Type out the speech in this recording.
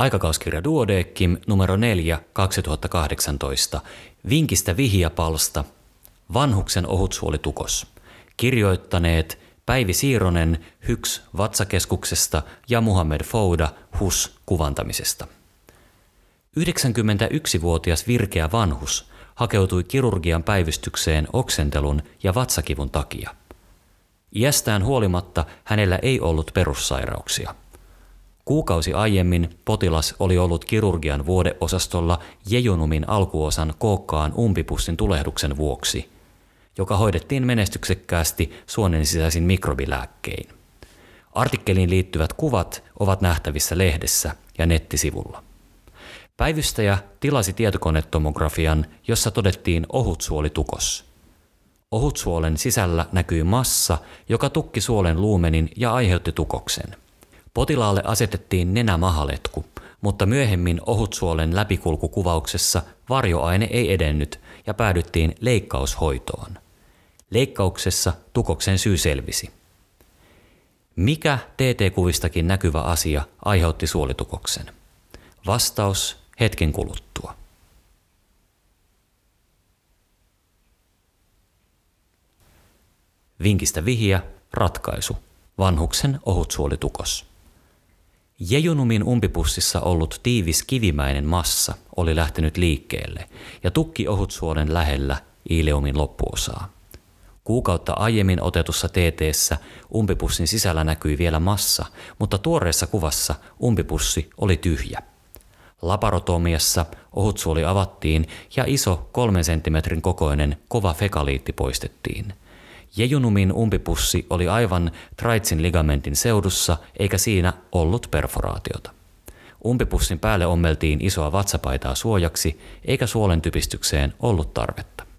Aikakauskirja Duodekim numero 4 2018. Vinkistä vihjapalsta. Vanhuksen ohutsuolitukos. Kirjoittaneet Päivi Siironen Hyks Vatsakeskuksesta ja Muhammed Fouda HUS kuvantamisesta. 91-vuotias virkeä vanhus hakeutui kirurgian päivystykseen oksentelun ja vatsakivun takia. Iästään huolimatta hänellä ei ollut perussairauksia. Kuukausi aiemmin potilas oli ollut kirurgian vuodeosastolla jejunumin alkuosan kookkaan umpipussin tulehduksen vuoksi, joka hoidettiin menestyksekkäästi suonen sisäisin mikrobilääkkein. Artikkeliin liittyvät kuvat ovat nähtävissä lehdessä ja nettisivulla. Päivystäjä tilasi tietokonetomografian, jossa todettiin ohutsuolitukos. Ohutsuolen sisällä näkyi massa, joka tukki suolen luumenin ja aiheutti tukoksen. Potilaalle asetettiin nenämahaletku, mutta myöhemmin ohutsuolen läpikulkukuvauksessa varjoaine ei edennyt ja päädyttiin leikkaushoitoon. Leikkauksessa tukoksen syy selvisi. Mikä TT-kuvistakin näkyvä asia aiheutti suolitukoksen? Vastaus hetken kuluttua. Vinkistä vihja, ratkaisu. Vanhuksen ohutsuolitukos. Jejunumin umpipussissa ollut tiivis kivimäinen massa oli lähtenyt liikkeelle ja tukki ohutsuolen lähellä iileumin loppuosaa. Kuukautta aiemmin otetussa TTssä umpipussin sisällä näkyi vielä massa, mutta tuoreessa kuvassa umpipussi oli tyhjä. Laparotomiassa ohutsuoli avattiin ja iso kolmen senttimetrin kokoinen kova fekaliitti poistettiin. Jejunumin umpipussi oli aivan traitsin ligamentin seudussa eikä siinä ollut perforaatiota. Umpipussin päälle ommeltiin isoa vatsapaitaa suojaksi eikä suolen typistykseen ollut tarvetta.